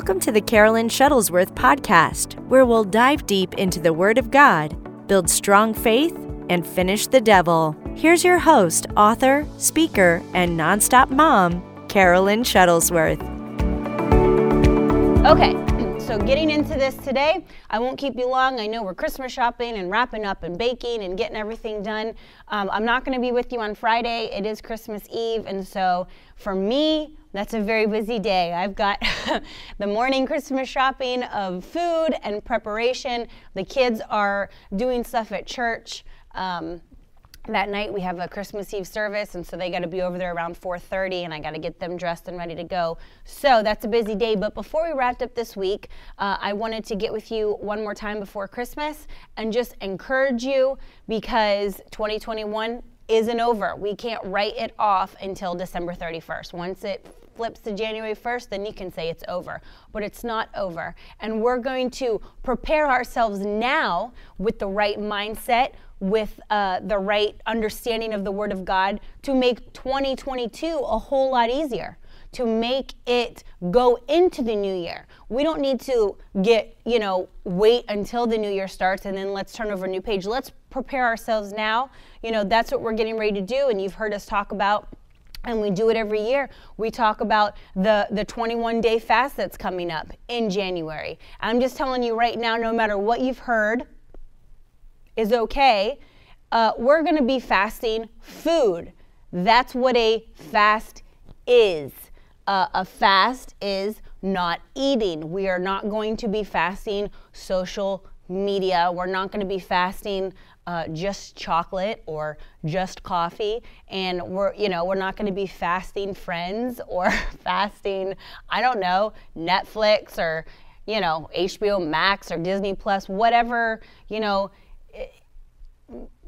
Welcome to the Carolyn Shuttlesworth podcast, where we'll dive deep into the Word of God, build strong faith, and finish the devil. Here's your host, author, speaker, and nonstop mom, Carolyn Shuttlesworth. Okay, so getting into this today, I won't keep you long. I know we're Christmas shopping and wrapping up and baking and getting everything done. Um, I'm not going to be with you on Friday. It is Christmas Eve, and so for me, that's a very busy day. I've got the morning Christmas shopping of food and preparation. The kids are doing stuff at church. Um, that night we have a Christmas Eve service, and so they got to be over there around 4:30, and I got to get them dressed and ready to go. So that's a busy day. But before we wrapped up this week, uh, I wanted to get with you one more time before Christmas and just encourage you because 2021 isn't over. We can't write it off until December 31st. Once it flips to January 1st, then you can say it's over. But it's not over. And we're going to prepare ourselves now with the right mindset, with uh, the right understanding of the Word of God to make 2022 a whole lot easier to make it go into the new year. We don't need to get, you know, wait until the new year starts and then let's turn over a new page. Let's prepare ourselves now. You know, that's what we're getting ready to do. And you've heard us talk about and we do it every year. We talk about the the 21 day fast that's coming up in January. I'm just telling you right now, no matter what you've heard is okay, uh, we're going to be fasting food. That's what a fast is. Uh, a fast is not eating. We are not going to be fasting social media. We're not going to be fasting uh, just chocolate or just coffee. And we're you know we're not going to be fasting friends or fasting i don't know netflix or you know hbo max or disney plus whatever you know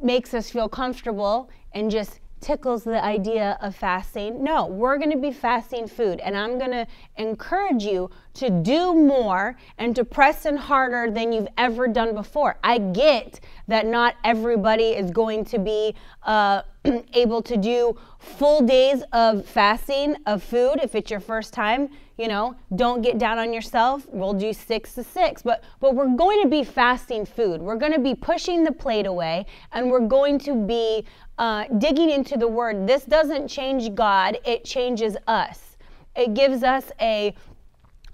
makes us feel comfortable and just tickles the idea of fasting. No, we're going to be fasting food, and I'm going to encourage you to do more and to press in harder than you've ever done before. I get that not everybody is going to be uh, able to do full days of fasting of food if it's your first time you know don't get down on yourself we'll do six to six. But but we're going to be fasting food. We're going to be pushing the plate away and we're going to be uh, digging into the word. This doesn't change god it changes us. It gives us a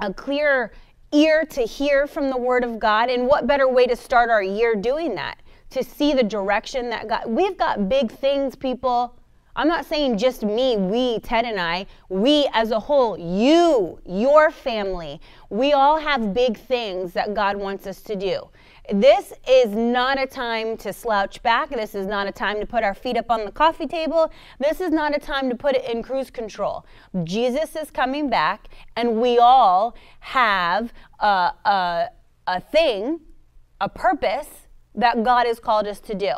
a clear ear to hear from the word of god and what better way to start our year doing that? To see the direction that god we've got big things people I'm not saying just me, we, Ted and I, we as a whole, you, your family, we all have big things that God wants us to do. This is not a time to slouch back. This is not a time to put our feet up on the coffee table. This is not a time to put it in cruise control. Jesus is coming back, and we all have a, a, a thing, a purpose that God has called us to do.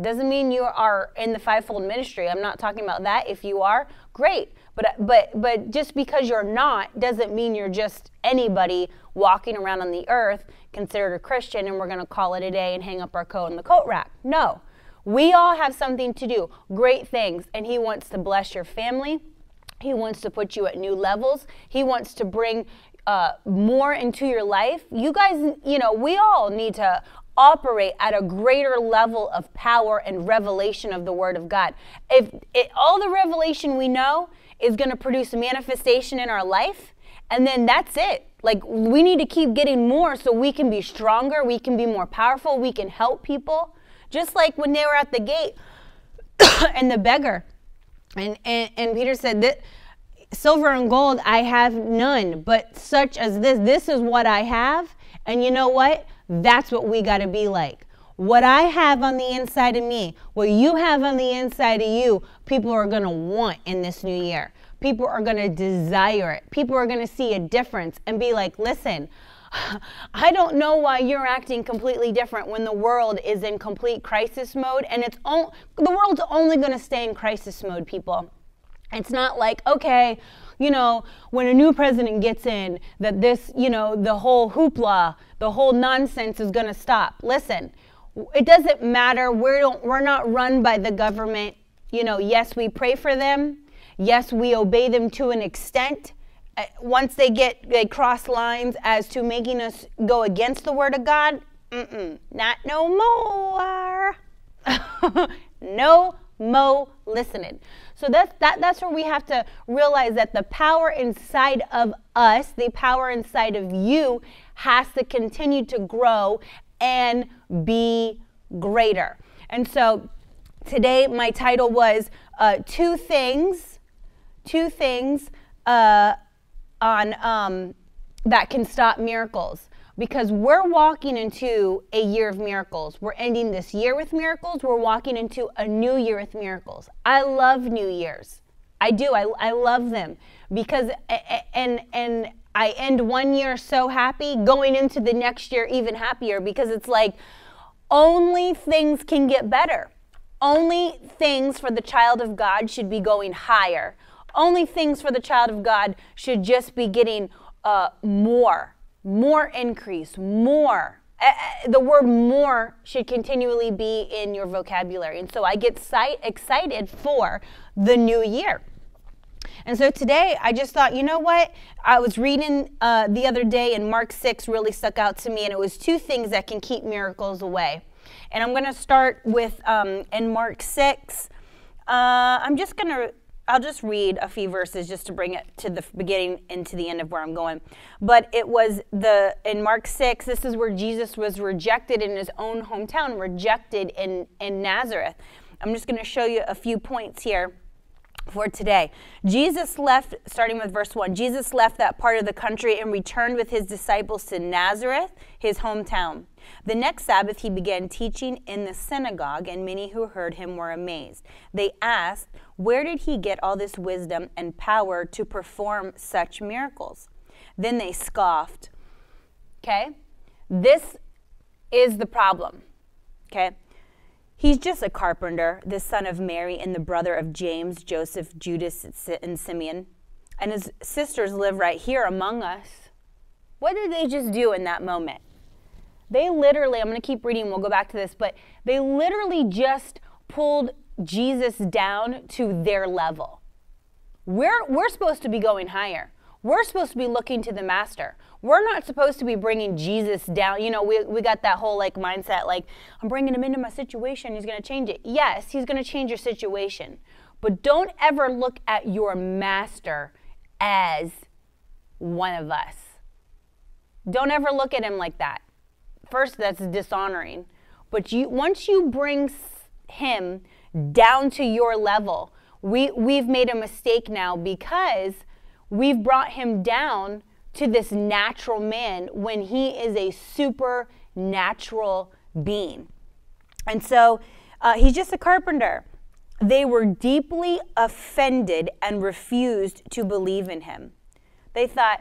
Doesn't mean you are in the fivefold ministry. I'm not talking about that. If you are, great. But but but just because you're not doesn't mean you're just anybody walking around on the earth considered a Christian and we're going to call it a day and hang up our coat in the coat rack. No. We all have something to do, great things, and he wants to bless your family. He wants to put you at new levels. He wants to bring uh, more into your life. You guys, you know, we all need to operate at a greater level of power and revelation of the Word of God. If it, all the revelation we know is going to produce a manifestation in our life, and then that's it. Like, we need to keep getting more so we can be stronger, we can be more powerful, we can help people. Just like when they were at the gate and the beggar, and, and, and Peter said that silver and gold I have none, but such as this, this is what I have. And you know what? That's what we got to be like. What I have on the inside of me, what you have on the inside of you, people are going to want in this new year. People are going to desire it. People are going to see a difference and be like, listen, I don't know why you're acting completely different when the world is in complete crisis mode and it's on, the world's only going to stay in crisis mode, people. It's not like, okay, you know, when a new president gets in, that this, you know, the whole hoopla, the whole nonsense is going to stop. Listen, it doesn't matter. We don't, we're not run by the government. You know, yes, we pray for them. Yes, we obey them to an extent. uh, once they get they cross lines as to making us go against the word of God, mm-mm, not no more. no mo listening. So that's that that's where we have to realize that the power inside of us, the power inside of you has to continue to grow and be greater. And so today my title was uh, two things, two things uh, on um, that can stop miracles because we're walking into a year of miracles. We're ending this year with miracles. We're walking into a new year with miracles. I love New Year's. I do. I, I love them because and and I end one year so happy, going into the next year even happier because it's like only things can get better. Only things for the child of God should be going higher. Only things for the child of God should just be getting uh, more more increase, more. Uh, the word more should continually be in your vocabulary. And so I get excited for the new year. And so today I just thought, you know what? I was reading uh, the other day and Mark 6 really stuck out to me, and it was two things that can keep miracles away. And I'm going to start with um, in Mark 6. Uh, I'm just going to I'll just read a few verses just to bring it to the beginning and to the end of where I'm going. But it was the in Mark 6, this is where Jesus was rejected in his own hometown, rejected in, in Nazareth. I'm just going to show you a few points here for today. Jesus left, starting with verse 1, Jesus left that part of the country and returned with his disciples to Nazareth, his hometown. The next Sabbath, he began teaching in the synagogue, and many who heard him were amazed. They asked, Where did he get all this wisdom and power to perform such miracles? Then they scoffed. Okay? This is the problem. Okay? He's just a carpenter, the son of Mary and the brother of James, Joseph, Judas, and Simeon. And his sisters live right here among us. What did they just do in that moment? They literally, I'm going to keep reading, we'll go back to this, but they literally just pulled Jesus down to their level. We're, we're supposed to be going higher. We're supposed to be looking to the master. We're not supposed to be bringing Jesus down. You know, we, we got that whole like mindset like, I'm bringing him into my situation. He's going to change it. Yes, he's going to change your situation. But don't ever look at your master as one of us. Don't ever look at him like that first that's dishonoring. But you once you bring him down to your level we we've made a mistake now because we've brought him down to this natural man when he is a supernatural being. And so uh, he's just a carpenter. They were deeply offended and refused to believe in him. They thought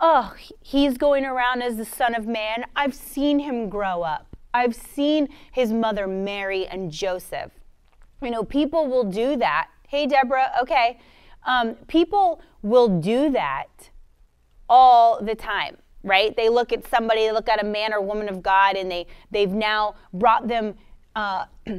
oh, he's going around as the Son of Man. I've seen him grow up. I've seen his mother Mary and Joseph. You know, people will do that. Hey, Deborah, okay. Um, people will do that all the time, right? They look at somebody, they look at a man or woman of God, and they they've now brought them uh,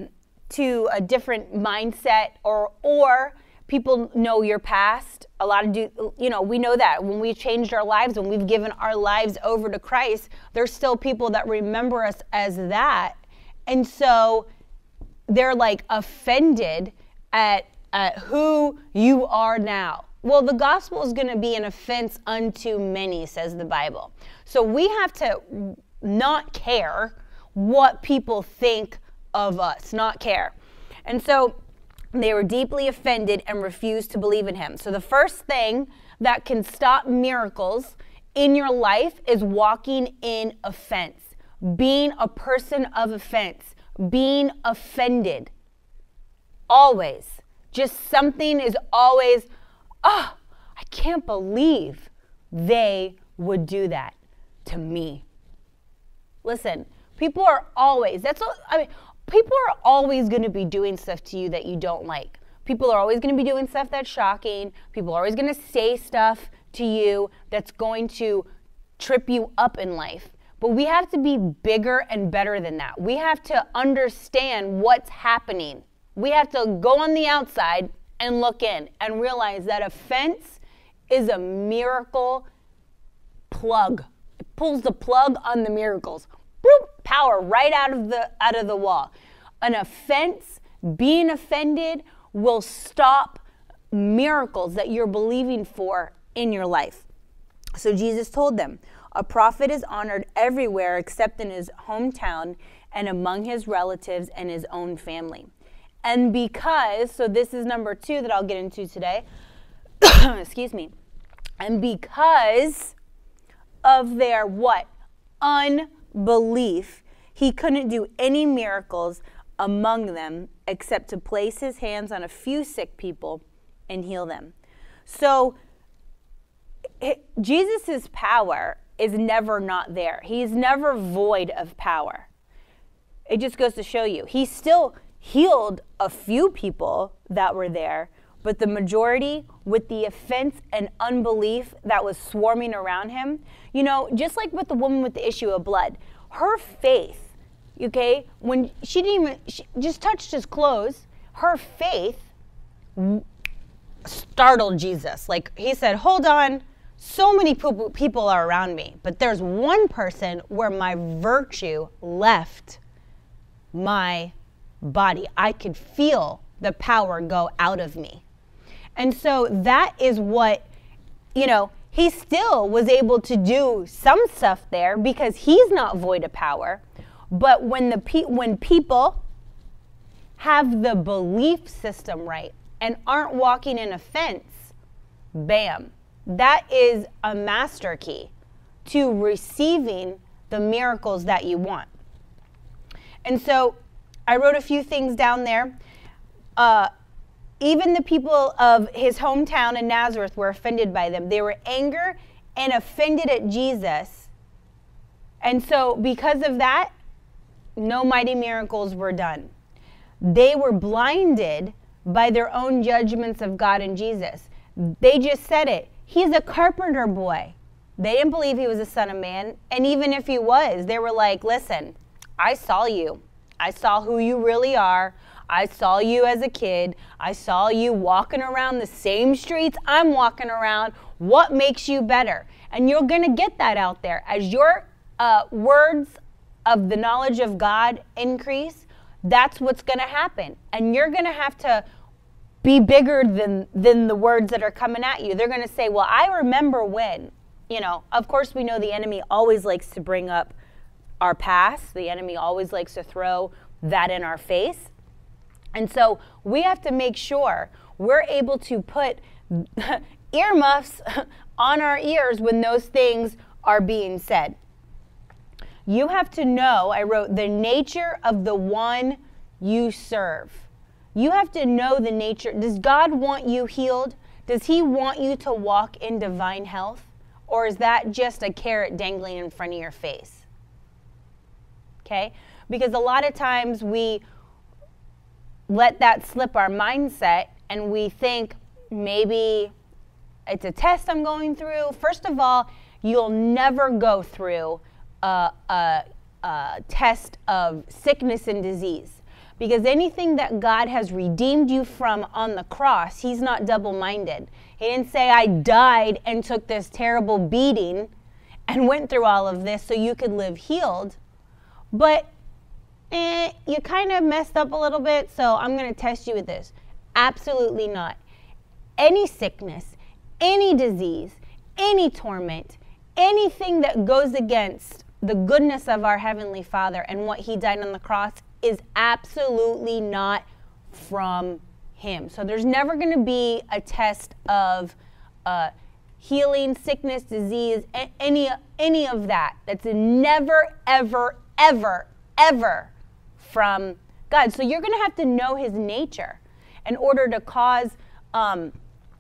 to a different mindset, or or people know your past a lot of do you know we know that when we changed our lives when we've given our lives over to christ there's still people that remember us as that. And so they're like offended at, at who you are now. Well the gospel is going to be an offense unto many says the bible. So we have to not care what people think of us not care. And so they were deeply offended and refused to believe in him. So, the first thing that can stop miracles in your life is walking in offense, being a person of offense, being offended. Always. Just something is always, oh, I can't believe they would do that to me. Listen, people are always, that's what, I mean, people are always going to be doing stuff to you that you don't like. People are always going to be doing stuff that's shocking. People are always going to say stuff to you that's going to trip you up in life. But we have to be bigger and better than that. We have to understand what's happening. We have to go on the outside and look in and realize that offense is a miracle plug. It pulls the plug on the miracles. Boop, power right out of the out of the wall. An offense, being offended will stop miracles that you're believing for in your life. So Jesus told them, a prophet is honored everywhere except in his hometown and among his relatives and his own family. And because, so this is number two that I'll get into today, excuse me, and because of their what? Unbelief, he couldn't do any miracles among them except to place his hands on a few sick people and heal them. So, Jesus' power is never not there. He's never void of power. It just goes to show you. He still healed a few people that were there, but the majority, with the offense and unbelief that was swarming around him, you know, just like with the woman with the issue of blood, her faith, okay, when she didn't even, she just touched his clothes, her faith startled Jesus. Like he said, hold on, so many people are around me, but there's one person where my virtue left my body. I could feel the power go out of me. And so that is what, you know, he still was able to do some stuff there because he's not void of power. But when the pe- when people have the belief system right and aren't walking in offense, bam, that is a master key to receiving the miracles that you want. And so I wrote a few things down there. Uh, even the people of his hometown in Nazareth were offended by them. They were anger and offended at Jesus. And so, because of that, no mighty miracles were done. They were blinded by their own judgments of God and Jesus. They just said it. He's a carpenter boy. They didn't believe he was a son of man. And even if he was, they were like, listen, I saw you. I saw who you really are. I saw you as a kid. I saw you walking around the same streets I'm walking around. What makes you better? And you're going to get that out there. As your uh, words of the knowledge of God increase, that's what's going to happen. And you're going to have to be bigger than than the words that are coming at you. They're going to say, "Well, I remember when." You know, of course we know the enemy always likes to bring up our past. The enemy always likes to throw that in our face. And so we have to make sure we're able to put earmuffs on our ears when those things are being said. You have to know, I wrote, the nature of the one you serve. You have to know the nature. Does God want you healed? Does He want you to walk in divine health? Or is that just a carrot dangling in front of your face? Okay? Because a lot of times we let that slip our mindset and we think maybe it's a test I'm going through. First of all, you'll never go through a, a, a test of sickness and disease because anything that God has redeemed you from on the cross, He's not double minded. He didn't say, I died and took this terrible beating and went through all of this so you could live healed. But eh, you kind of messed up a little bit, so I'm going to test you with this. Absolutely not. Any sickness, any disease, any torment, anything that goes against the goodness of our Heavenly Father and what He died on the cross is absolutely not from him. So there's never going to be a test of uh, healing, sickness, disease, any any of that. That's never, ever, ever, ever from God. So you're going to have to know His nature in order to cause um,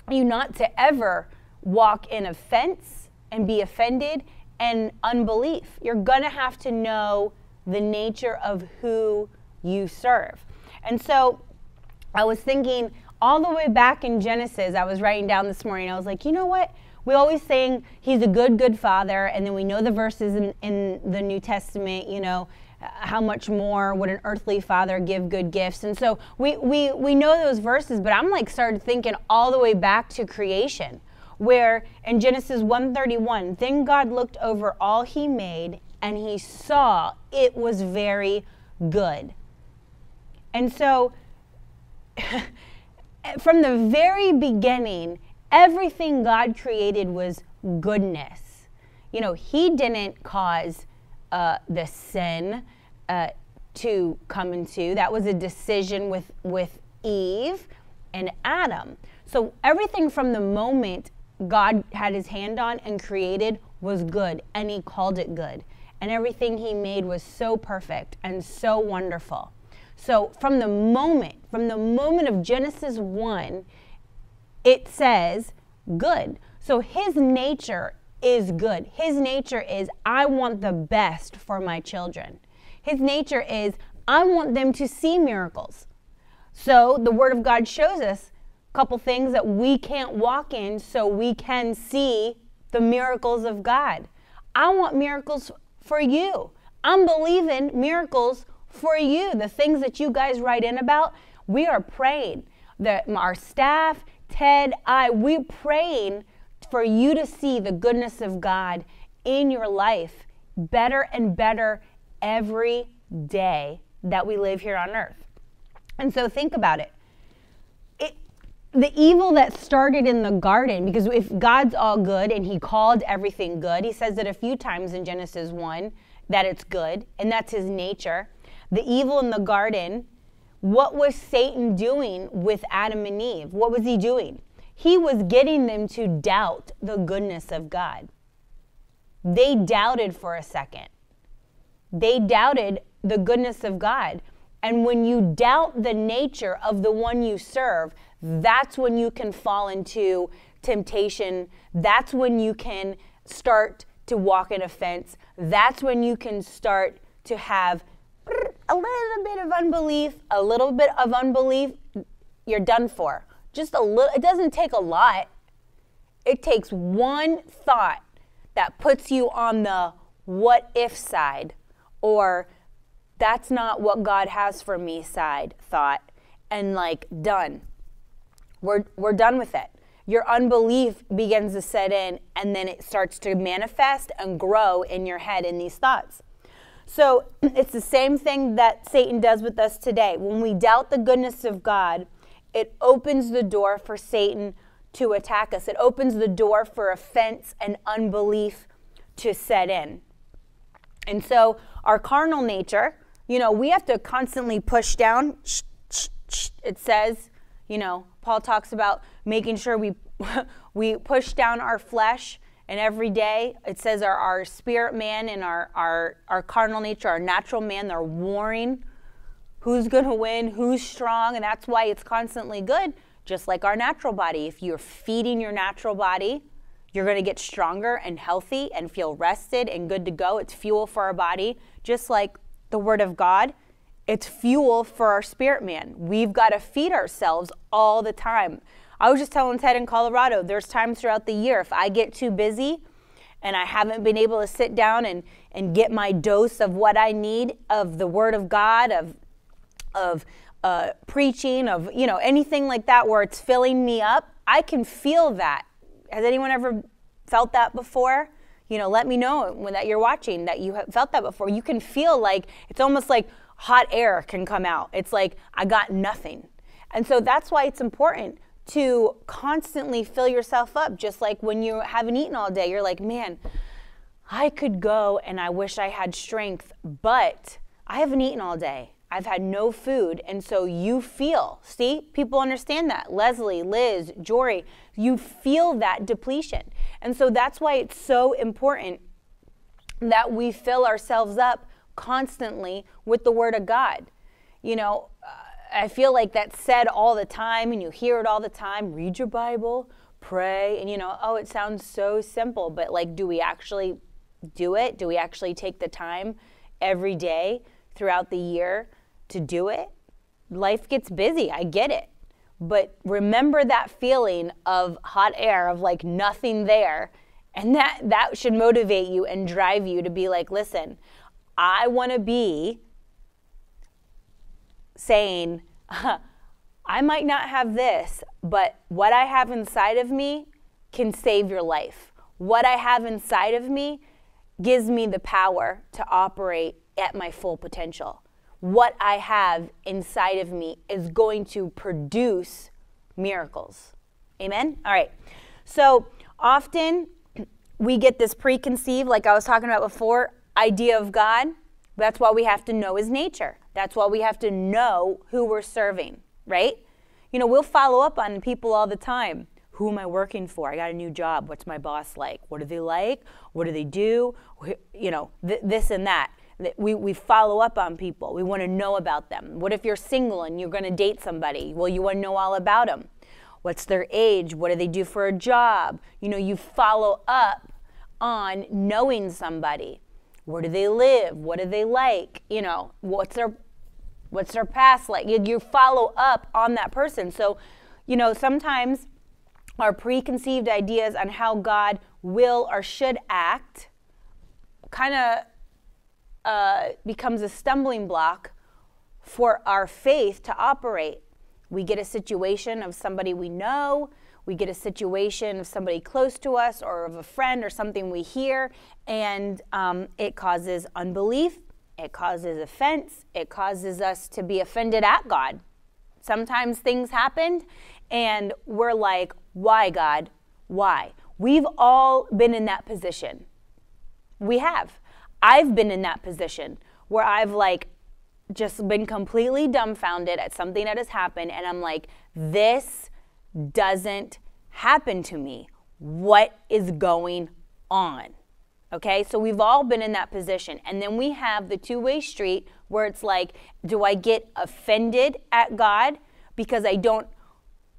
you not to ever walk in offense and be offended and unbelief. You're going to have to know the nature of who you serve. And so I was thinking all the way back in Genesis, I was writing down this morning, I was like, you know what? We always saying he's a good, good father, and then we know the verses in, in the New Testament, you know, how much more would an earthly father give good gifts? And so we, we, we know those verses, but I'm like started thinking all the way back to creation where in Genesis 1:31, then God looked over all he made and he saw it was very good. And so from the very beginning, everything God created was goodness. You know, he didn't cause uh, the sin uh, to come into. That was a decision with with Eve and Adam. So everything from the moment God had his hand on and created was good, and he called it good. And everything he made was so perfect and so wonderful. So from the moment, from the moment of Genesis 1, it says good. So his nature is good. His nature is, I want the best for my children. His nature is, I want them to see miracles. So the Word of God shows us a couple things that we can't walk in so we can see the miracles of God. I want miracles for you. I'm believing miracles for you. The things that you guys write in about, we are praying. That our staff, Ted, I, we're praying for you to see the goodness of God in your life better and better every day that we live here on earth. And so think about it. it. The evil that started in the garden, because if God's all good and He called everything good, He says it a few times in Genesis 1 that it's good, and that's His nature. The evil in the garden, what was Satan doing with Adam and Eve? What was he doing? He was getting them to doubt the goodness of God. They doubted for a second. They doubted the goodness of God. And when you doubt the nature of the one you serve, that's when you can fall into temptation. That's when you can start to walk in offense. That's when you can start to have a little bit of unbelief, a little bit of unbelief, you're done for. Just a little, it doesn't take a lot. It takes one thought that puts you on the what if side or that's not what God has for me side thought and like done. We're we're done with it. Your unbelief begins to set in and then it starts to manifest and grow in your head in these thoughts. So it's the same thing that Satan does with us today. When we doubt the goodness of God, it opens the door for Satan to attack us. It opens the door for offense and unbelief to set in. And so our carnal nature, you know, we have to constantly push down. It says, you know, Paul talks about making sure we we push down our flesh and every day it says our, our spirit man and our, our, our carnal nature, our natural man, they're warring who's going to win, who's strong, and that's why it's constantly good, just like our natural body. If you're feeding your natural body, you're going to get stronger and healthy and feel rested and good to go. It's fuel for our body, just like the Word of God, it's fuel for our spirit man. We've got to feed ourselves all the time. I was just telling Ted in Colorado, there's times throughout the year if I get too busy and I haven't been able to sit down and, and get my dose of what I need of the Word of God, of, of uh, preaching, of you know anything like that where it's filling me up, I can feel that. Has anyone ever felt that before? you know, let me know when that you're watching that you have felt that before. You can feel like it's almost like hot air can come out. It's like I got nothing. And so that's why it's important to constantly fill yourself up just like when you haven't eaten all day. You're like, "Man, I could go and I wish I had strength, but I haven't eaten all day. I've had no food. And so you feel, see, people understand that. Leslie, Liz, Jory, you feel that depletion. And so that's why it's so important that we fill ourselves up constantly with the Word of God. You know, uh, I feel like that's said all the time and you hear it all the time read your Bible, pray, and you know, oh, it sounds so simple, but like, do we actually do it? Do we actually take the time every day throughout the year to do it? Life gets busy, I get it. But remember that feeling of hot air, of like nothing there. And that, that should motivate you and drive you to be like, listen, I want to be saying, I might not have this, but what I have inside of me can save your life. What I have inside of me gives me the power to operate at my full potential. What I have inside of me is going to produce miracles. Amen? All right. So often we get this preconceived, like I was talking about before, idea of God. That's why we have to know his nature. That's why we have to know who we're serving, right? You know, we'll follow up on people all the time. Who am I working for? I got a new job. What's my boss like? What do they like? What do they do? You know, th- this and that. We, we follow up on people. We want to know about them. What if you're single and you're going to date somebody? Well, you want to know all about them. What's their age? What do they do for a job? You know, you follow up on knowing somebody. Where do they live? What do they like? You know, what's their what's their past like? You, you follow up on that person. So, you know, sometimes our preconceived ideas on how God will or should act kind of uh, becomes a stumbling block for our faith to operate. We get a situation of somebody we know, we get a situation of somebody close to us or of a friend or something we hear, and um, it causes unbelief, it causes offense, it causes us to be offended at God. Sometimes things happen and we're like, why, God? Why? We've all been in that position. We have. I've been in that position where I've like just been completely dumbfounded at something that has happened, and I'm like, this doesn't happen to me. What is going on? Okay, so we've all been in that position. And then we have the two way street where it's like, do I get offended at God because I don't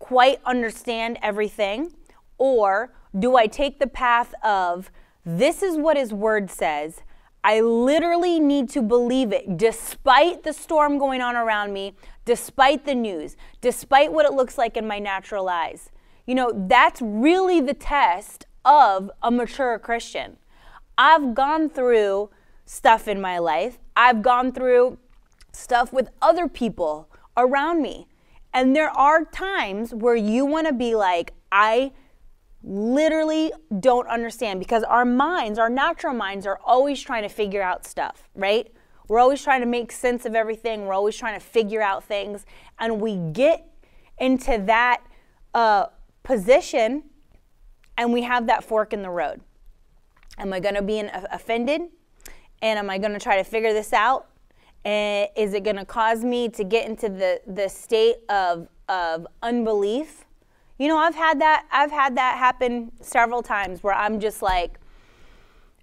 quite understand everything? Or do I take the path of, this is what His Word says. I literally need to believe it despite the storm going on around me, despite the news, despite what it looks like in my natural eyes. You know, that's really the test of a mature Christian. I've gone through stuff in my life, I've gone through stuff with other people around me. And there are times where you want to be like, I literally don't understand because our minds, our natural minds, are always trying to figure out stuff, right? We're always trying to make sense of everything. We're always trying to figure out things. And we get into that uh, position and we have that fork in the road. Am I going to be offended? And am I going to try to figure this out? And is it going to cause me to get into the, the state of, of unbelief? You know, I've had that I've had that happen several times where I'm just like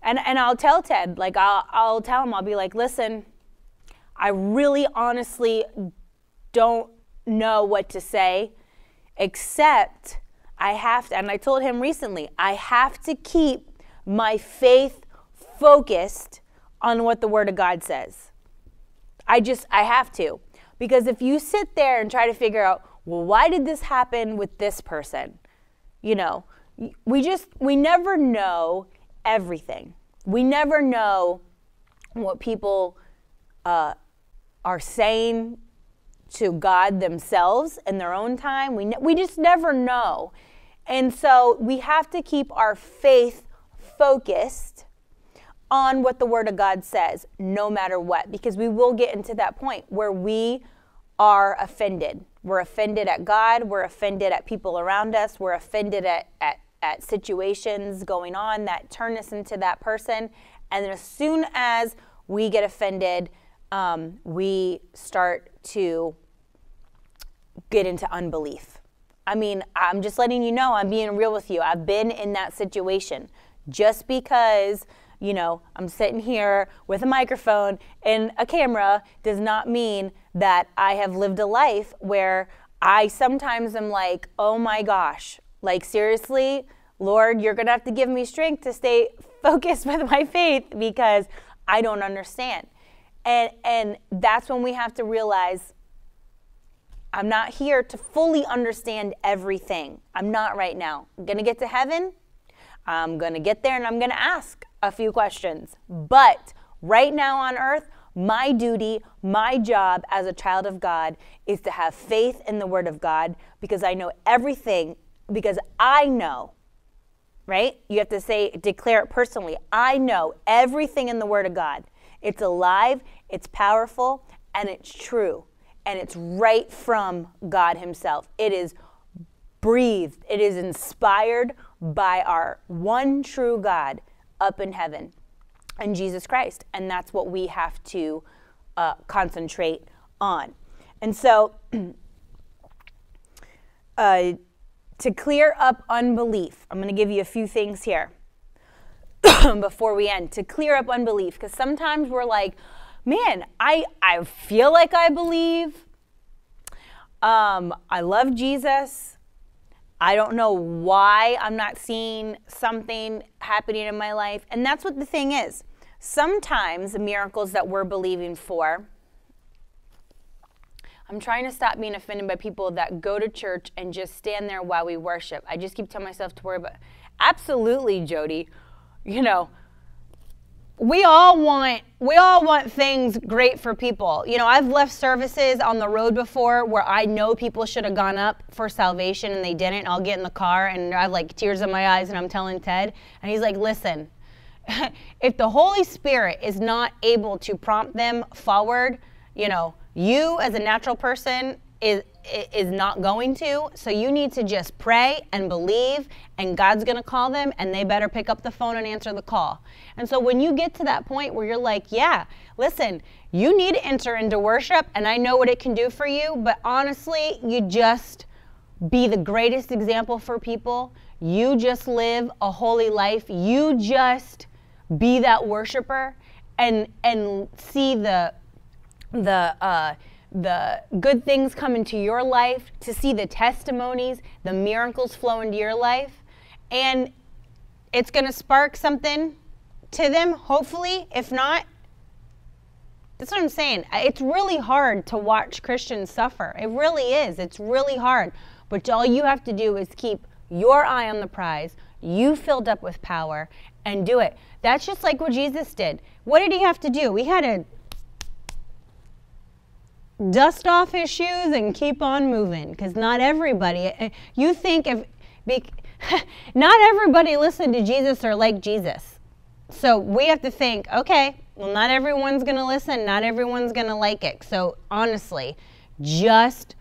and and I'll tell Ted, like I'll I'll tell him I'll be like, "Listen, I really honestly don't know what to say except I have to and I told him recently, I have to keep my faith focused on what the Word of God says. I just, I have to. Because if you sit there and try to figure out, well, why did this happen with this person? You know, we just, we never know everything. We never know what people uh, are saying to God themselves in their own time. We, ne- we just never know. And so we have to keep our faith focused on what the Word of God says, no matter what, because we will get into that point where we are offended. We're offended at God, we're offended at people around us, we're offended at, at, at situations going on that turn us into that person. And then as soon as we get offended, um, we start to get into unbelief. I mean, I'm just letting you know, I'm being real with you. I've been in that situation. Just because, you know, I'm sitting here with a microphone and a camera does not mean that I have lived a life where I sometimes am like, oh my gosh, like seriously, Lord, you're going to have to give me strength to stay focused with my faith because I don't understand. And and that's when we have to realize I'm not here to fully understand everything. I'm not right now. I'm going to get to heaven. I'm going to get there and I'm going to ask a few questions. But right now on earth, my duty, my job as a child of God is to have faith in the Word of God because I know everything, because I know right? You have to say, declare it personally. I know everything in the Word of God. It's alive, it's powerful, and it's true. And it's right from God Himself. It is breathed, it is inspired by our one true God up in heaven and Jesus Christ. And that's what we have to uh, concentrate on. And so, uh, to clear up unbelief, I'm going to give you a few things here before we end. To clear up unbelief, because sometimes we're like, man, I, I feel like I believe. Um, I love Jesus. I don't know why I'm not seeing something happening in my life. And that's what the thing is. Sometimes the miracles that we're believing for, I'm trying to stop being offended by people that go to church and just stand there while we worship. I just keep telling myself to worry about absolutely, Jody. You know, we all want we all want things great for people. You know, I've left services on the road before where I know people should have gone up for salvation and they didn't. I'll get in the car and I have like tears in my eyes and I'm telling Ted and he's like, "Listen, if the Holy Spirit is not able to prompt them forward, you know, you as a natural person is is not going to. So you need to just pray and believe, and God's going to call them, and they better pick up the phone and answer the call. And so when you get to that point where you're like, yeah, listen, you need to enter into worship, and I know what it can do for you, but honestly, you just be the greatest example for people. You just live a holy life. You just be that worshiper and and see the the uh, the good things come into your life, to see the testimonies, the miracles flow into your life, and it's going to spark something to them. Hopefully, if not, that's what I'm saying. It's really hard to watch Christians suffer. It really is. It's really hard. But all you have to do is keep your eye on the prize, you filled up with power, and do it. That's just like what Jesus did. What did he have to do? He had to dust off his shoes and keep on moving because not everybody, eh, you think if, not everybody listened to Jesus or like Jesus. So we have to think, okay, well, not everyone's going to listen, not everyone's going to like it. So honestly, just,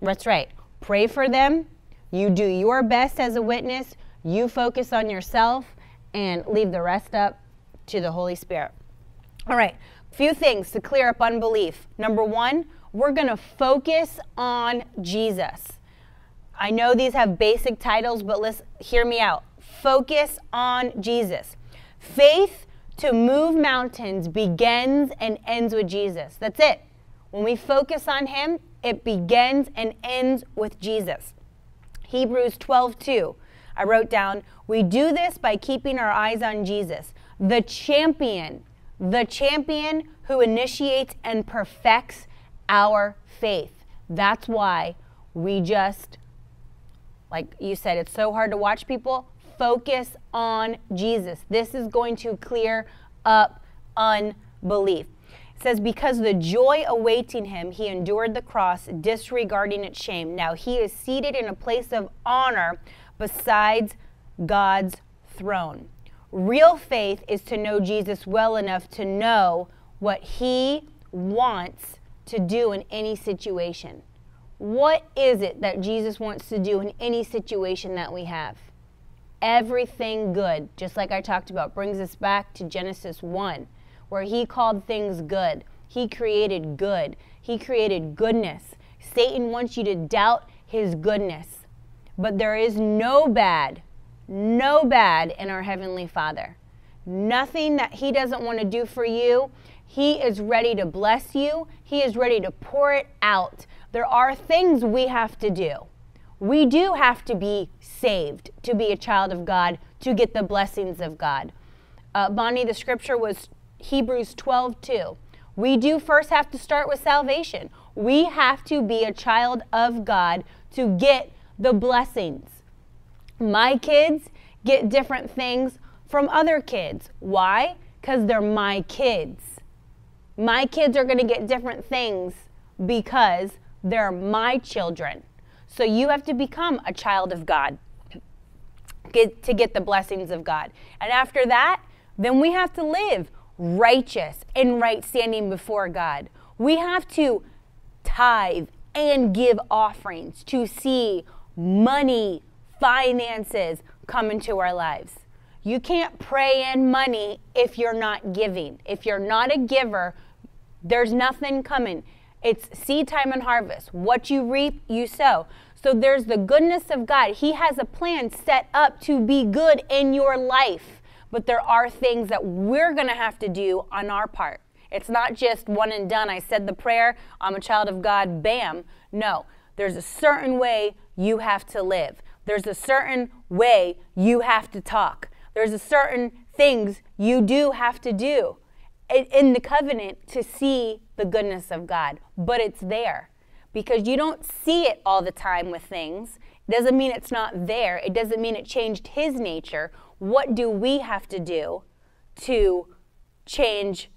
that's right, pray for them. You do your best as a witness. You focus on yourself and leave the rest up to the Holy Spirit. All right, few things to clear up unbelief. Number one, we're going to focus on Jesus. I know these have basic titles, but let's hear me out. Focus on Jesus. Faith to move mountains begins and ends with Jesus. That's it. When we focus on him, it begins and ends with Jesus. Hebrews 12, 2. I wrote down, we do this by keeping our eyes on Jesus, the champion, the champion who initiates and perfects our faith. That's why we just, like you said, it's so hard to watch people. Focus on Jesus. This is going to clear up unbelief. It says, Because the joy awaiting him, he endured the cross, disregarding its shame. Now he is seated in a place of honor besides God's throne. Real faith is to know Jesus well enough to know what he wants to do in any situation. What is it that Jesus wants to do in any situation that we have? Everything good, just like I talked about, brings us back to Genesis 1, where he called things good. He created good. He created goodness. Satan wants you to doubt his goodness. But there is no bad, no bad in our Heavenly Father. Nothing that He doesn't want to do for you. He is ready to bless you, He is ready to pour it out. There are things we have to do. We do have to be saved to be a child of God, to get the blessings of God. Uh, Bonnie, the scripture was Hebrews 12 2. We do first have to start with salvation. We have to be a child of God to get the blessings. My kids get different things from other kids. Why? Because they're my kids. My kids are going to get different things because they're my children. So you have to become a child of God. get, to get the blessings of God. And after that, then we have to live righteous and right standing before God. We have to tithe and give offerings to see money, finances come into our lives. You can't pray in money if you're not giving. If you're not a giver, there's nothing coming. It's seed time and harvest. What you reap, you sow. So there's the goodness of God. He has a plan set up to be good in your life. But there are things that we're going to have to do on our part. It's not just one and done. I said the prayer, I'm a child of God, bam. No, there's a certain way you have to live. There's a certain way you have to talk. There's a certain things you do have to do in the covenant to see the goodness of God, but it's there because you don't see it all the time with things. It doesn't mean it's not there. It doesn't mean it changed his nature. What do we have to do to change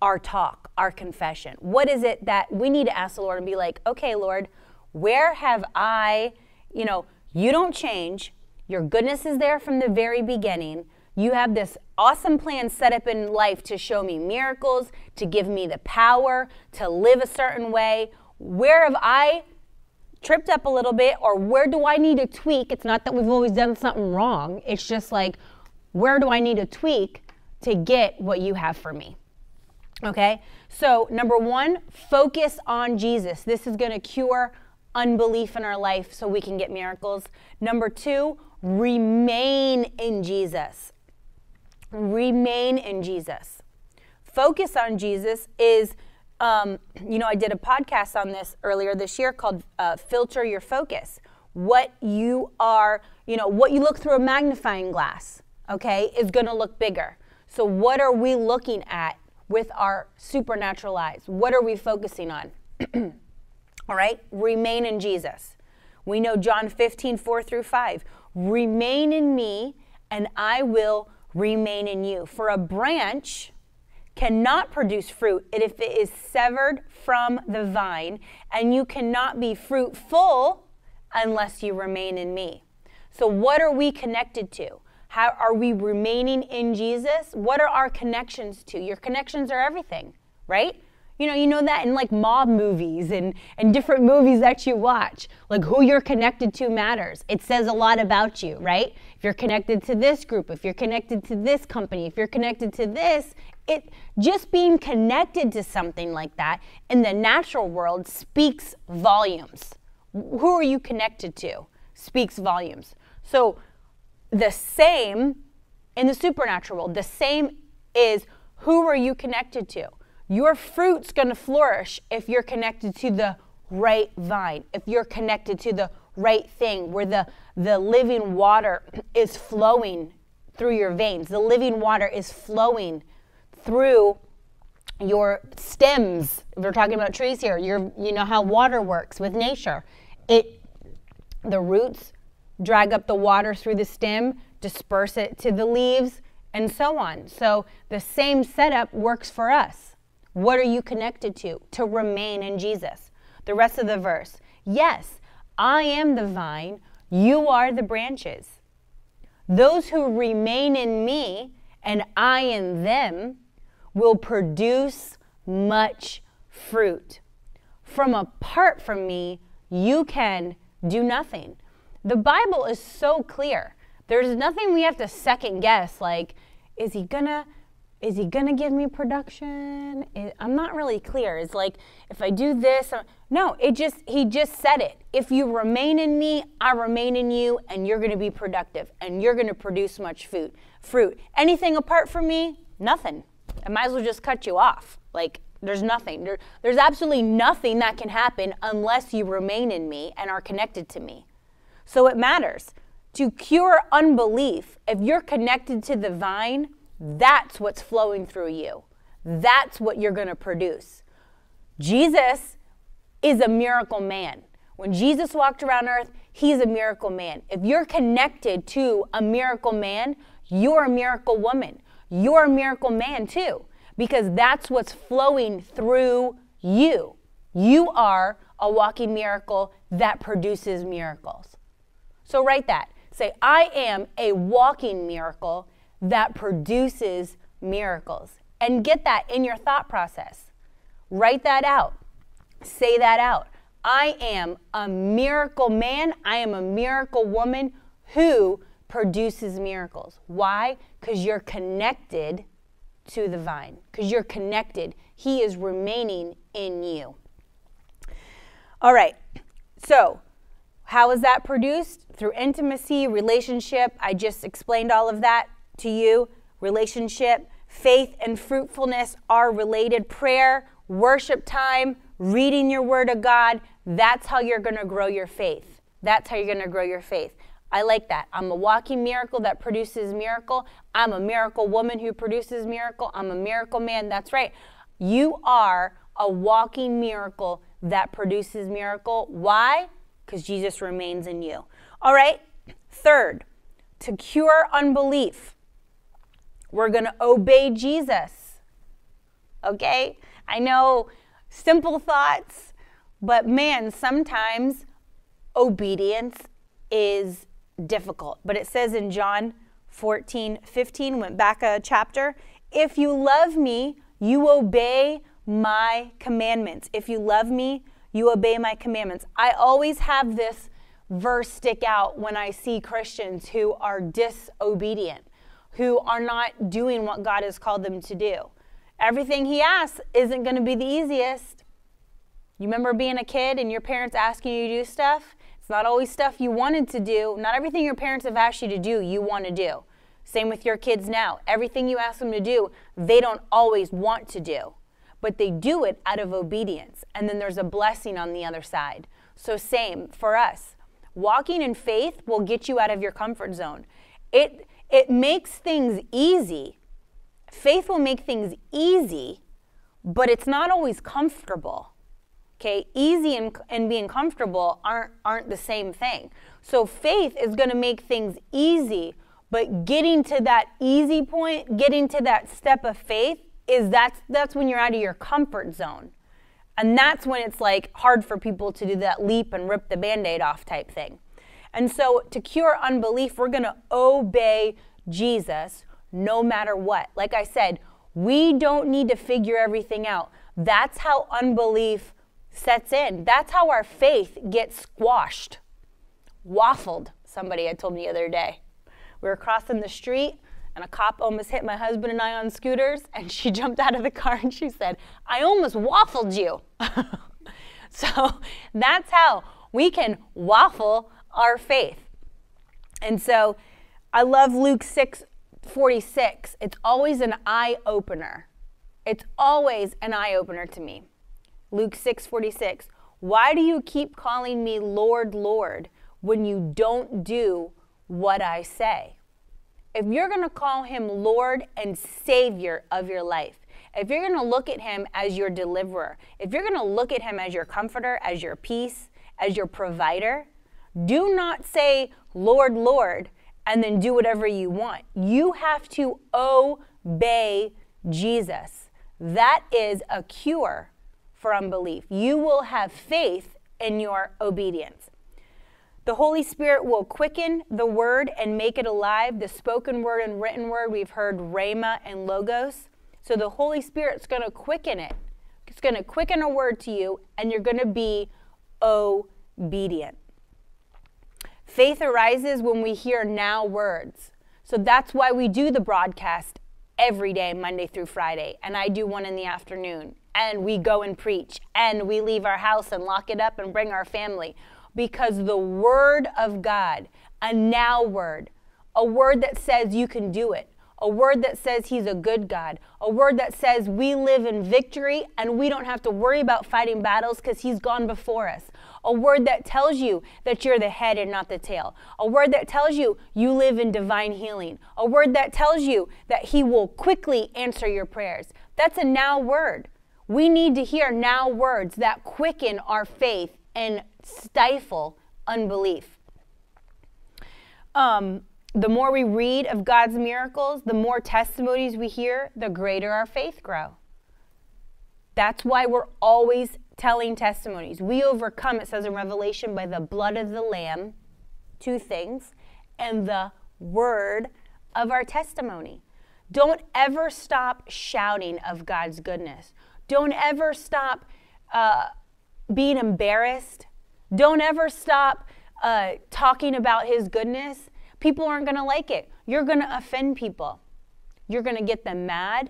our talk, our confession? What is it that we need to ask the Lord and be like, okay, Lord, where have I, you know, you don't change. Your goodness is there from the very beginning. You have this awesome plan set up in life to show me miracles, to give me the power to live a certain way. Where have I tripped up a little bit, or where do I need to tweak? It's not that we've always done something wrong, it's just like, where do I need to tweak to get what you have for me? Okay, so number one, focus on Jesus. This is going to cure unbelief in our life so we can get miracles. Number two, remain in Jesus remain in Jesus. Focus on Jesus is, um, you know, I did a podcast on this earlier this year called uh, Filter Your Focus. What you are, you know, what you look through a magnifying glass, okay, is going to look bigger. So, what are we looking at with our supernatural eyes? What are we focusing on? All right, remain in Jesus. We know John 15, 4 through 5. Remain in me, and I will remain in you. For a branch cannot produce fruit if it is severed from the vine, and you cannot be fruitful unless you remain in me. So, what are we connected to? How are we remaining in Jesus? What are our connections to? Your connections are everything, right? You know, you know that in like mob movies and, and different movies that you watch. Like who you're connected to matters. It says a lot about you, right? If you're connected to this group, if you're connected to this company, if you're connected to this, it just being connected to something like that in the natural world speaks volumes. Who are you connected to? Speaks volumes. So the same in the supernatural world, the same is who are you connected to? Your fruit's going to flourish if you're connected to the right vine, if you're connected to the right thing where the, the living water is flowing through your veins. The living water is flowing through your stems. We're talking about trees here, you know how water works with nature. It the roots drag up the water through the stem, disperse it to the leaves, and so on. So the same setup works for us. What are you connected to? To remain in Jesus. The rest of the verse. Yes, I am the vine, you are the branches. Those who remain in me and I in them will produce much fruit. From apart from me, you can do nothing. The Bible is so clear. There's nothing we have to second guess like, is he gonna is he gonna give me production? I'm not really clear. It's like if I do this, uh, no. It just he just said it. If you remain in me, I remain in you, and you're gonna be productive, and you're gonna produce much food, fruit. Anything apart from me, nothing. I might as well just cut you off. Like there's nothing. There, there's absolutely nothing that can happen unless you remain in me and are connected to me. So it matters to cure unbelief. If you're connected to the vine that's what's flowing through you. That's what you're going to produce. Jesus is a miracle man. When Jesus walked around earth, he's a miracle man. If you're connected to a miracle man, you're a miracle woman. You're a miracle man too, because that's what's flowing through you. You are a walking miracle that produces miracles. So write that. Say, I am a walking miracle that produces miracles. And get that in your thought process. Write that out. Say that out. I am a miracle man. I am a miracle woman who produces miracles. Why? Because you're connected to the vine, because you're connected. He is remaining in you. All right. So, how is that produced? Through intimacy, relationship. I just explained all of that to you. Relationship, faith, and fruitfulness are related. Prayer, worship time, reading your word of God, that's how you're going to grow your faith. That's how you're going to grow your faith. I like that. I'm a walking miracle that produces miracle. I'm a miracle woman who produces miracle. I'm a miracle man. That's right. You are a walking miracle that produces miracle. Why? Because Jesus remains in you. All right. Third, to cure unbelief, we're going to obey Jesus. Okay? I know simple thoughts, but man, sometimes obedience is difficult. But it says in John 14, 15, went back a chapter, if you love me, you obey my commandments. If you love me, you obey my commandments. I always have this verse stick out when I see Christians who are disobedient, who are not doing what God has called them to do. Everything He asks isn't going to be the easiest. You remember being a kid and your parents asking you to do stuff? It's not always stuff you wanted to do. Not everything your parents have asked you to do, you want to do. Same with your kids now. Everything you ask them to do, they don't always want to do, but they do it out of obedience. And then there's a blessing on the other side. So, same for us. Walking in faith will get you out of your comfort zone. It, it makes things easy. Faith will make things easy, but it's not always comfortable. Okay, easy and, and being comfortable aren't, aren't the same thing. So faith is going to make things easy, but getting to that easy point, getting to that step of faith, is that's that's when you're out of your comfort zone. And that's when it's like hard for people to do that leap and rip the band-aid off type thing. And so to cure unbelief, we're going to obey Jesus no matter what. Like I said, we don't need to figure everything out. That's how unbelief sets in. That's how our faith gets squashed, waffled, somebody had told me the other day. We were crossing the street and a cop almost hit my husband and I on scooters and she jumped out of the car and she said, I almost waffled you. so that's how we can waffle our faith. And so I love Luke 6 46. It's always an eye opener. It's always an eye opener to me. Luke 6:46. Why do you keep calling me Lord, Lord when you don't do what I say? If you're going to call him Lord and Savior of your life, if you're going to look at him as your deliverer, if you're going to look at him as your comforter, as your peace, as your provider, do not say, Lord, Lord, and then do whatever you want. You have to obey Jesus. That is a cure for unbelief. You will have faith in your obedience. The Holy Spirit will quicken the word and make it alive. The spoken word and written word, we've heard rhema and logos. So the Holy Spirit's going to quicken it. It's going to quicken a word to you, and you're going to be obedient. Faith arises when we hear now words. So that's why we do the broadcast every day, Monday through Friday. And I do one in the afternoon and we go and preach and we leave our house and lock it up and bring our family because the word of God, a now word, a word that says you can do it, a word that says he's a good God, a word that says we live in victory and we don't have to worry about fighting battles because he's gone before us, a word that tells you that you're the head and not the tail, a word that tells you you live in divine healing, a word that tells you that he will quickly answer your prayers. That's a now word. We need to hear now words that quicken our faith and stifle unbelief. Um, the more we read of God's miracles, the more testimonies we hear, the greater our faith grow. That's why we're always telling testimonies. We overcome, it says in Revelation, by the blood of the Lamb, two things, and the word of our testimony. Don't ever stop shouting of God's goodness. Don't ever stop uh, being embarrassed. Don't ever stop uh, talking about His goodness. People aren't going to like it. You're going to offend people. You're going to get them mad.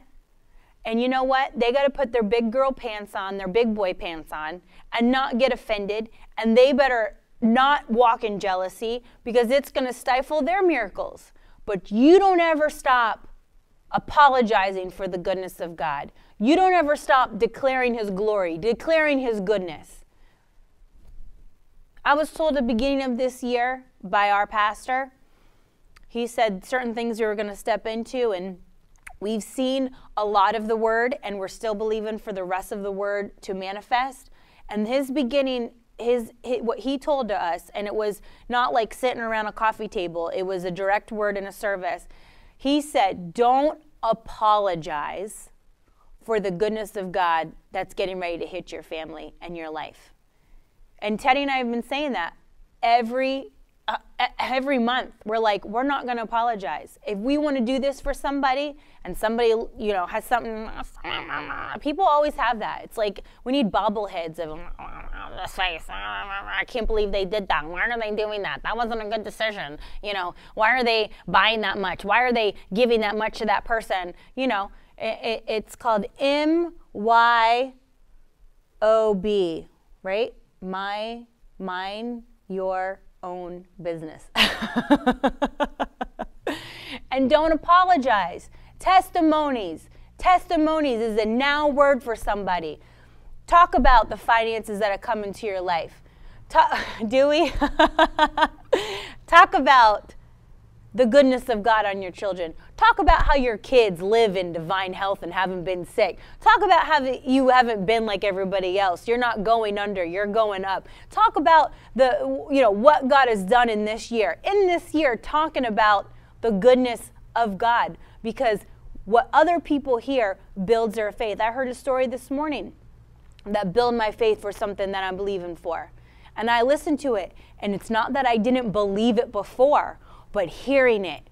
And you know what? They got to put their big girl pants on, their big boy pants on, and not get offended. And they better not walk in jealousy because it's going to stifle their miracles. But you don't ever stop apologizing for the goodness of God. You don't ever stop declaring His glory, declaring His goodness. I was told at the beginning of this year by our pastor, he said certain things you were going to step into, and we've seen a lot of the word, and we're still believing for the rest of the word to manifest. And his beginning his, his, what he told to us and it was not like sitting around a coffee table. It was a direct word in a service. He said don't apologize for the goodness of god that's getting ready to hit your family and your life. And teddy and i have been saying that every uh, every month we're like we're not going to apologize. If we want to do this for somebody and somebody you know has something people always have that. It's like we need bobbleheads of this face i can't believe they did that. Why are they doing that? That wasn't a good decision you know. Why are they buying that much? Why are they giving that much to that person? You know it, it, it's called m y o b right? My mine your own business. and don't apologize. Testimonies. Testimonies is a now word for somebody. Talk about the finances that are coming to your life. Do we? Talk about the goodness of God on your children. Talk about how your kids live in divine health and haven't been sick. Talk about how you haven't been like everybody else. You're not going under, you're going up. Talk about the you know what God has done in this year. In this year talking about the goodness of God because what other people hear builds their faith. I heard a story this morning that built my faith for something that I'm believing for. And I listened to it and it's not that I didn't believe it before but hearing it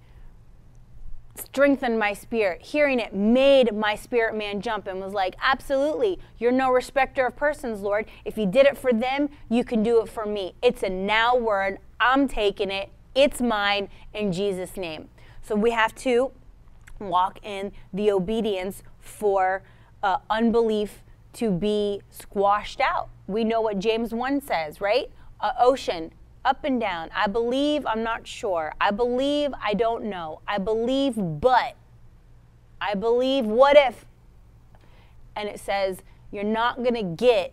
strengthened my spirit. Hearing it made my spirit man jump and was like, Absolutely, you're no respecter of persons, Lord. If you did it for them, you can do it for me. It's a now word. I'm taking it. It's mine in Jesus' name. So we have to walk in the obedience for uh, unbelief to be squashed out. We know what James 1 says, right? Ocean up and down. I believe, I'm not sure. I believe, I don't know. I believe, but. I believe, what if? And it says, you're not going to get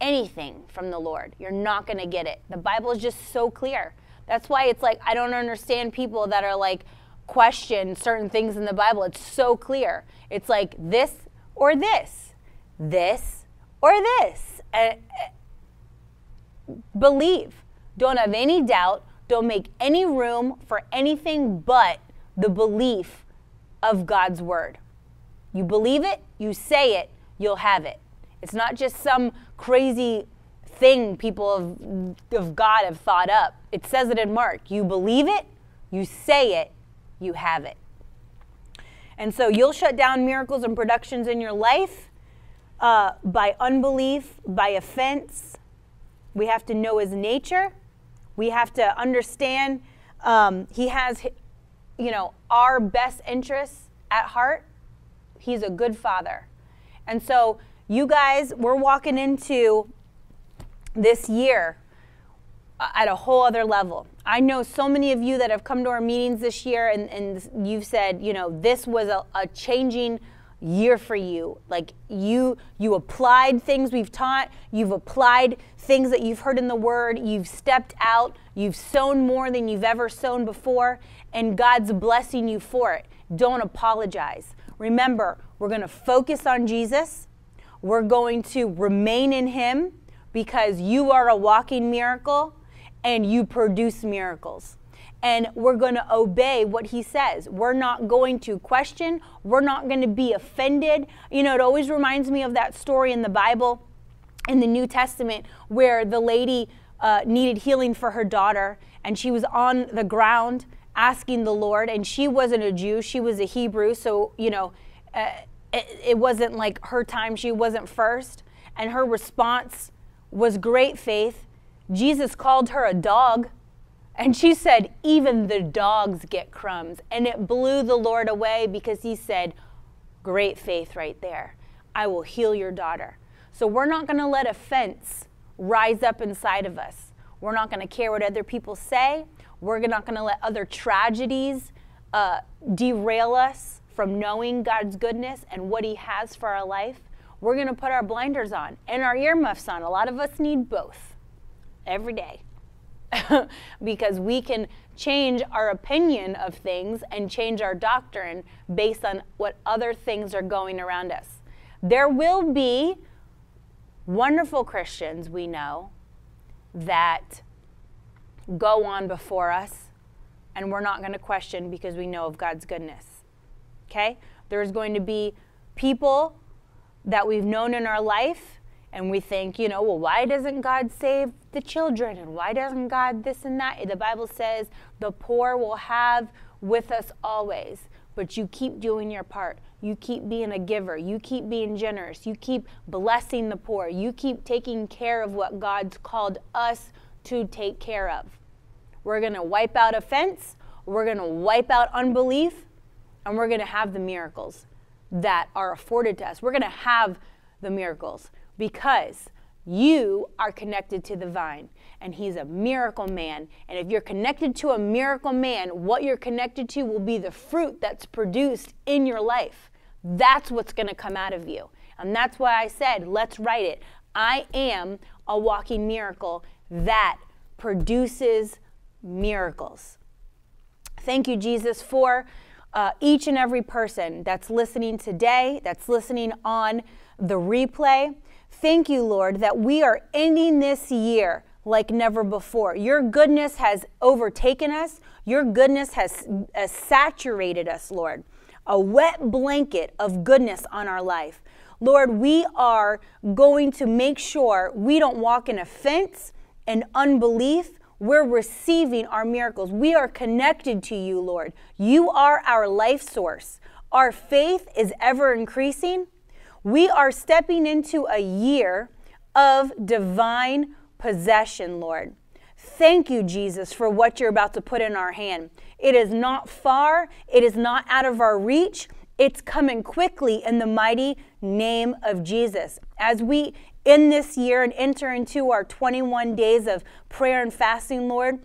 anything from the Lord. You're not going to get it. The Bible is just so clear. That's why it's like, I don't understand people that are like, question certain things in the Bible. It's so clear. It's like this or this, this or this. Uh, believe. Don't have any doubt. Don't make any room for anything but the belief of God's word. You believe it, you say it, you'll have it. It's not just some crazy thing people of, of God have thought up. It says it in Mark. You believe it, you say it, you have it. And so you'll shut down miracles and productions in your life uh, by unbelief, by offense. We have to know his nature. We have to understand um, He has, you know, our best interests at heart. He's a good father. And so, you guys, we're walking into this year at a whole other level. I know so many of you that have come to our meetings this year and, and you've said, you know, this was a, a changing year for you. Like you you applied things we've taught. You've applied things that you've heard in the word. You've stepped out. You've sown more than you've ever sown before and god's blessing you for it. Don't apologize. Remember we're going to focus on jesus. We're going to remain in him because you are a walking miracle and you produce miracles and we're going to obey what he says. We're not going to question, we're not going to be offended. You know, it always reminds me of that story in the Bible in the New Testament where the lady uh, needed healing for her daughter and she was on the ground asking the Lord, and she wasn't a Jew, she was a Hebrew, so, you know, uh, it, it wasn't like her time, she wasn't first. And her response was great faith. Jesus called her a dog. And she said, Even the dogs get crumbs. And it blew the Lord away because he said, Great faith right there. I will heal your daughter. So we're not going to let offense rise up inside of us. We're not going to care what other people say. We're not going to let other tragedies uh, derail us from knowing God's goodness and what He has for our life. We're going to put our blinders on and our earmuffs on. A lot of us need both every day because we can change our opinion of things and change our doctrine based on what other things are going around us. There will be wonderful Christians we know that go on before us, and we're not going to question because we know of God's goodness. Okay? There's going to be people that we've known in our life, and we think, you know, well, why doesn't God save the children? And why doesn't God this and that? The Bible says the poor will have with us always. But you keep doing your part. You keep being a giver. You keep being generous. You keep blessing the poor. You keep taking care of what God's called us to take care of. We're going to wipe out offense, we're going to wipe out unbelief, and we're going to have the miracles that are afforded to us. We're going to have the miracles because you are connected to the vine and he's a miracle man. And if you're connected to a miracle man, what you're connected to will be the fruit that's produced in your life. That's what's going to come out of you. And that's why I said, let's write it. I am a walking miracle that produces miracles. Thank you, Jesus, for uh, each and every person that's listening today, that's listening on the replay. Thank you, Lord, that we are ending this year like never before. Your goodness has overtaken us, your goodness has, has saturated us, Lord. A wet blanket of goodness on our life. Lord, we are going to make sure we don't walk in offense and unbelief, we're receiving our miracles. We are connected to you, Lord. You are our life source. Our faith is ever increasing. We are stepping into a year of divine possession, Lord. Thank you, Jesus, for what you're about to put in our hand. It is not far, it is not out of our reach. It's coming quickly in the mighty name of Jesus. As we in this year and enter into our 21 days of prayer and fasting, Lord,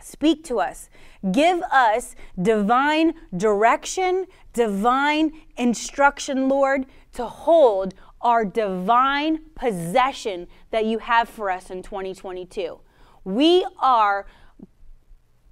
speak to us. Give us divine direction, divine instruction, Lord, to hold our divine possession that you have for us in 2022. We are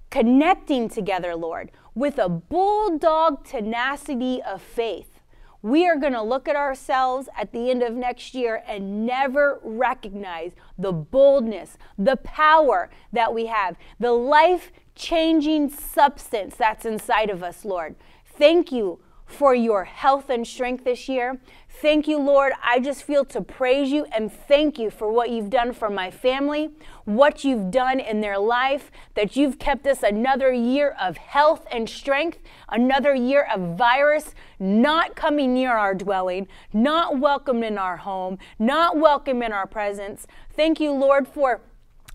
connecting together, Lord, with a bulldog tenacity of faith we are going to look at ourselves at the end of next year and never recognize the boldness, the power that we have, the life changing substance that's inside of us, Lord. Thank you for your health and strength this year. Thank you, Lord. I just feel to praise you and thank you for what you've done for my family, what you've done in their life, that you've kept us another year of health and strength, another year of virus not coming near our dwelling, not welcome in our home, not welcome in our presence. Thank you, Lord, for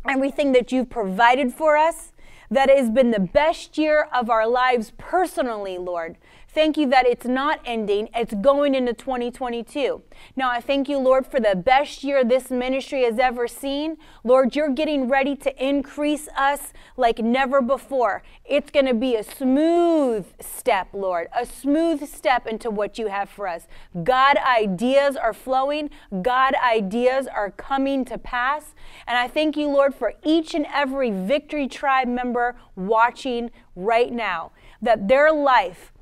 everything that you've provided for us. That has been the best year of our lives personally, Lord. Thank you that it's not ending, it's going into 2022. Now, I thank you, Lord, for the best year this ministry has ever seen. Lord, you're getting ready to increase us like never before. It's going to be a smooth step, Lord, a smooth step into what you have for us. God ideas are flowing, God ideas are coming to pass. And I thank you, Lord, for each and every Victory Tribe member watching right now, that their life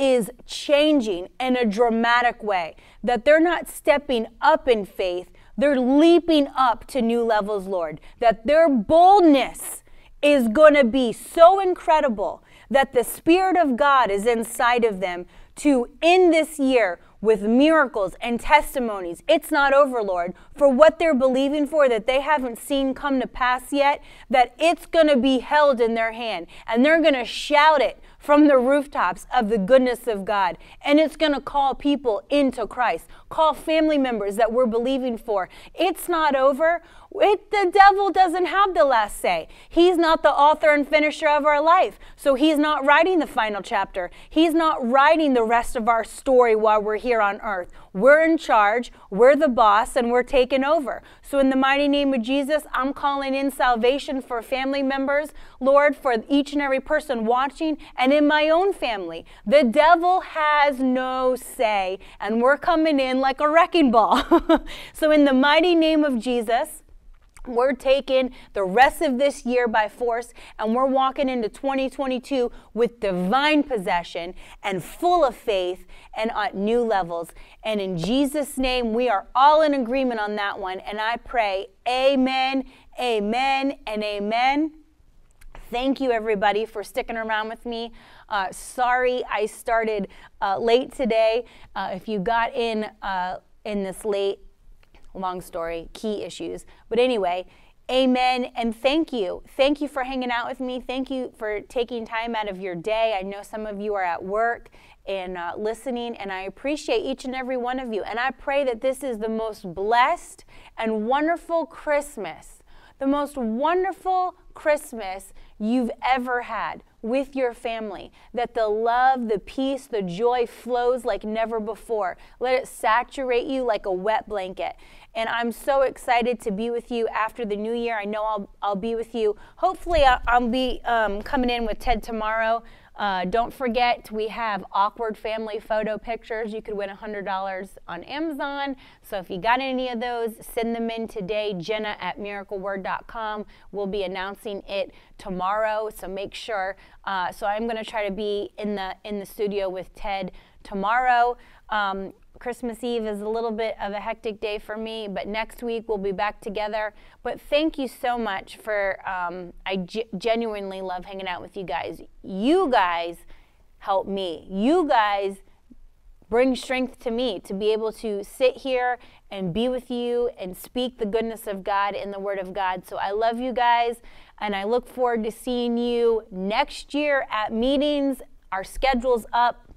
is changing in a dramatic way, that they're not stepping up in faith, they're leaping up to new levels, Lord, that their boldness is going to be so incredible that the Spirit of God is inside of them to, in this year, with miracles and testimonies. It's not over, Lord, for what they're believing for that they haven't seen come to pass yet, that it's going to be held in their hand and they're going to shout it from the rooftops of the goodness of God. And it's going to call people into Christ, call family members that we're believing for. It's not over. It, the devil doesn't have the last say. He's not the author and finisher of our life. So he's not writing the final chapter. He's not writing the rest of our story while we're here on earth. We're in charge, we're the boss, and we're taking over. So, in the mighty name of Jesus, I'm calling in salvation for family members, Lord, for each and every person watching, and in my own family. The devil has no say, and we're coming in like a wrecking ball. so, in the mighty name of Jesus, we're taking the rest of this year by force and we're walking into 2022 with divine possession and full of faith and at new levels. And in Jesus' name, we are all in agreement on that one. And I pray, Amen, Amen, and Amen. Thank you, everybody, for sticking around with me. Uh, sorry I started uh, late today. Uh, if you got in uh, in this late, long story, key issues. But anyway, amen and thank you. Thank you for hanging out with me. Thank you for taking time out of your day. I know some of you are at work and uh, listening, and I appreciate each and every one of you. And I pray that this is the most blessed and wonderful Christmas, the most wonderful Christmas you've ever had with your family. That the love, the peace, the joy flows like never before. Let it saturate you like a wet blanket. And I'm so excited to be with you after the new year. I know I'll, I'll be with you. Hopefully, I'll, I'll be um, coming in with Ted tomorrow. Uh, don't forget, we have awkward family photo pictures. You could win $100 on Amazon. So if you got any of those, send them in today. Jenna at miracleword.com. We'll be announcing it tomorrow. So make sure. Uh, so I'm going to try to be in the in the studio with Ted tomorrow. Um, Christmas Eve is a little bit of a hectic day for me, but next week we'll be back together. But thank you so much for, um, I genuinely love hanging out with you guys. You guys help me. You guys bring strength to me to be able to sit here and be with you and speak the goodness of God in the Word of God. So I love you guys, and I look forward to seeing you next year at meetings. Our schedule's up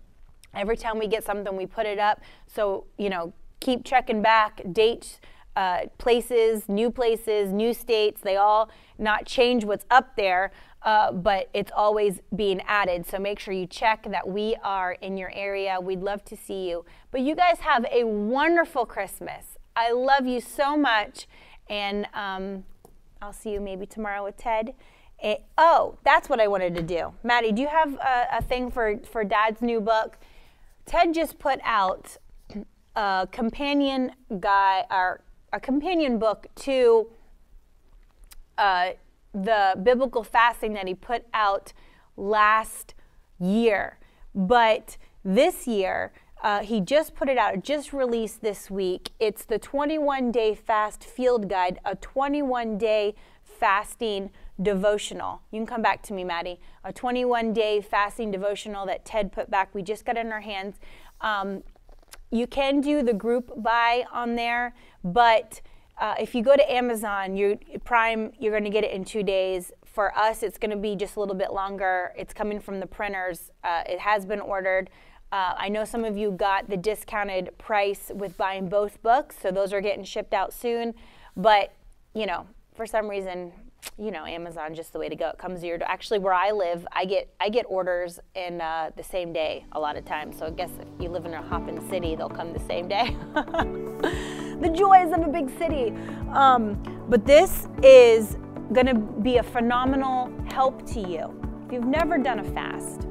Every time we get something, we put it up. So, you know, keep checking back dates, uh, places, new places, new states. They all not change what's up there, uh, but it's always being added. So make sure you check that we are in your area. We'd love to see you. But you guys have a wonderful Christmas. I love you so much. And um, I'll see you maybe tomorrow with Ted. It, oh, that's what I wanted to do. Maddie, do you have a, a thing for, for Dad's new book? Ted just put out a companion guy or a companion book to uh, the biblical fasting that he put out last year. But this year, uh, he just put it out, just released this week. It's the 21 day fast field guide, a 21 day fasting devotional. You can come back to me, Maddie. A 21 day fasting devotional that Ted put back. We just got in our hands. Um, you can do the group buy on there, but uh, if you go to Amazon, you Prime, you're going to get it in two days. For us, it's going to be just a little bit longer. It's coming from the printers. Uh, it has been ordered. Uh, I know some of you got the discounted price with buying both books, so those are getting shipped out soon. But you know, for some reason, you know, Amazon just the way to go. It comes to your door. Actually, where I live, I get I get orders in uh, the same day a lot of times. So I guess if you live in a hopping city, they'll come the same day. the joys of a big city. Um, but this is going to be a phenomenal help to you. If you've never done a fast,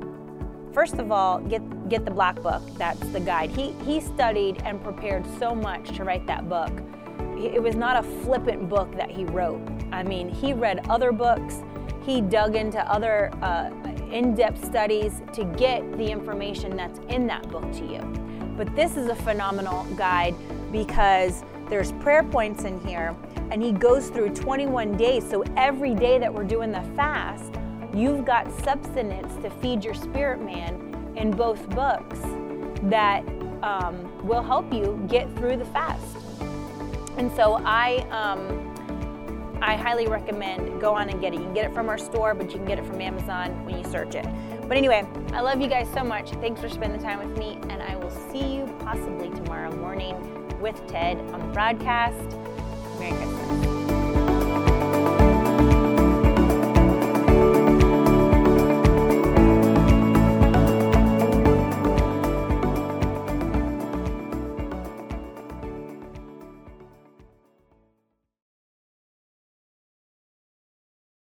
first of all, get get the black book. That's the guide. He he studied and prepared so much to write that book it was not a flippant book that he wrote. I mean, he read other books, he dug into other uh, in depth studies to get the information that's in that book to you. But this is a phenomenal guide because there's prayer points in here, and he goes through 21 days. So every day that we're doing the fast, you've got substance to feed your spirit man in both books that um, will help you get through the fast. And so I, um, I highly recommend go on and get it. You can get it from our store, but you can get it from Amazon when you search it. But anyway, I love you guys so much. Thanks for spending time with me, and I will see you possibly tomorrow morning with Ted on the broadcast. Merry Christmas.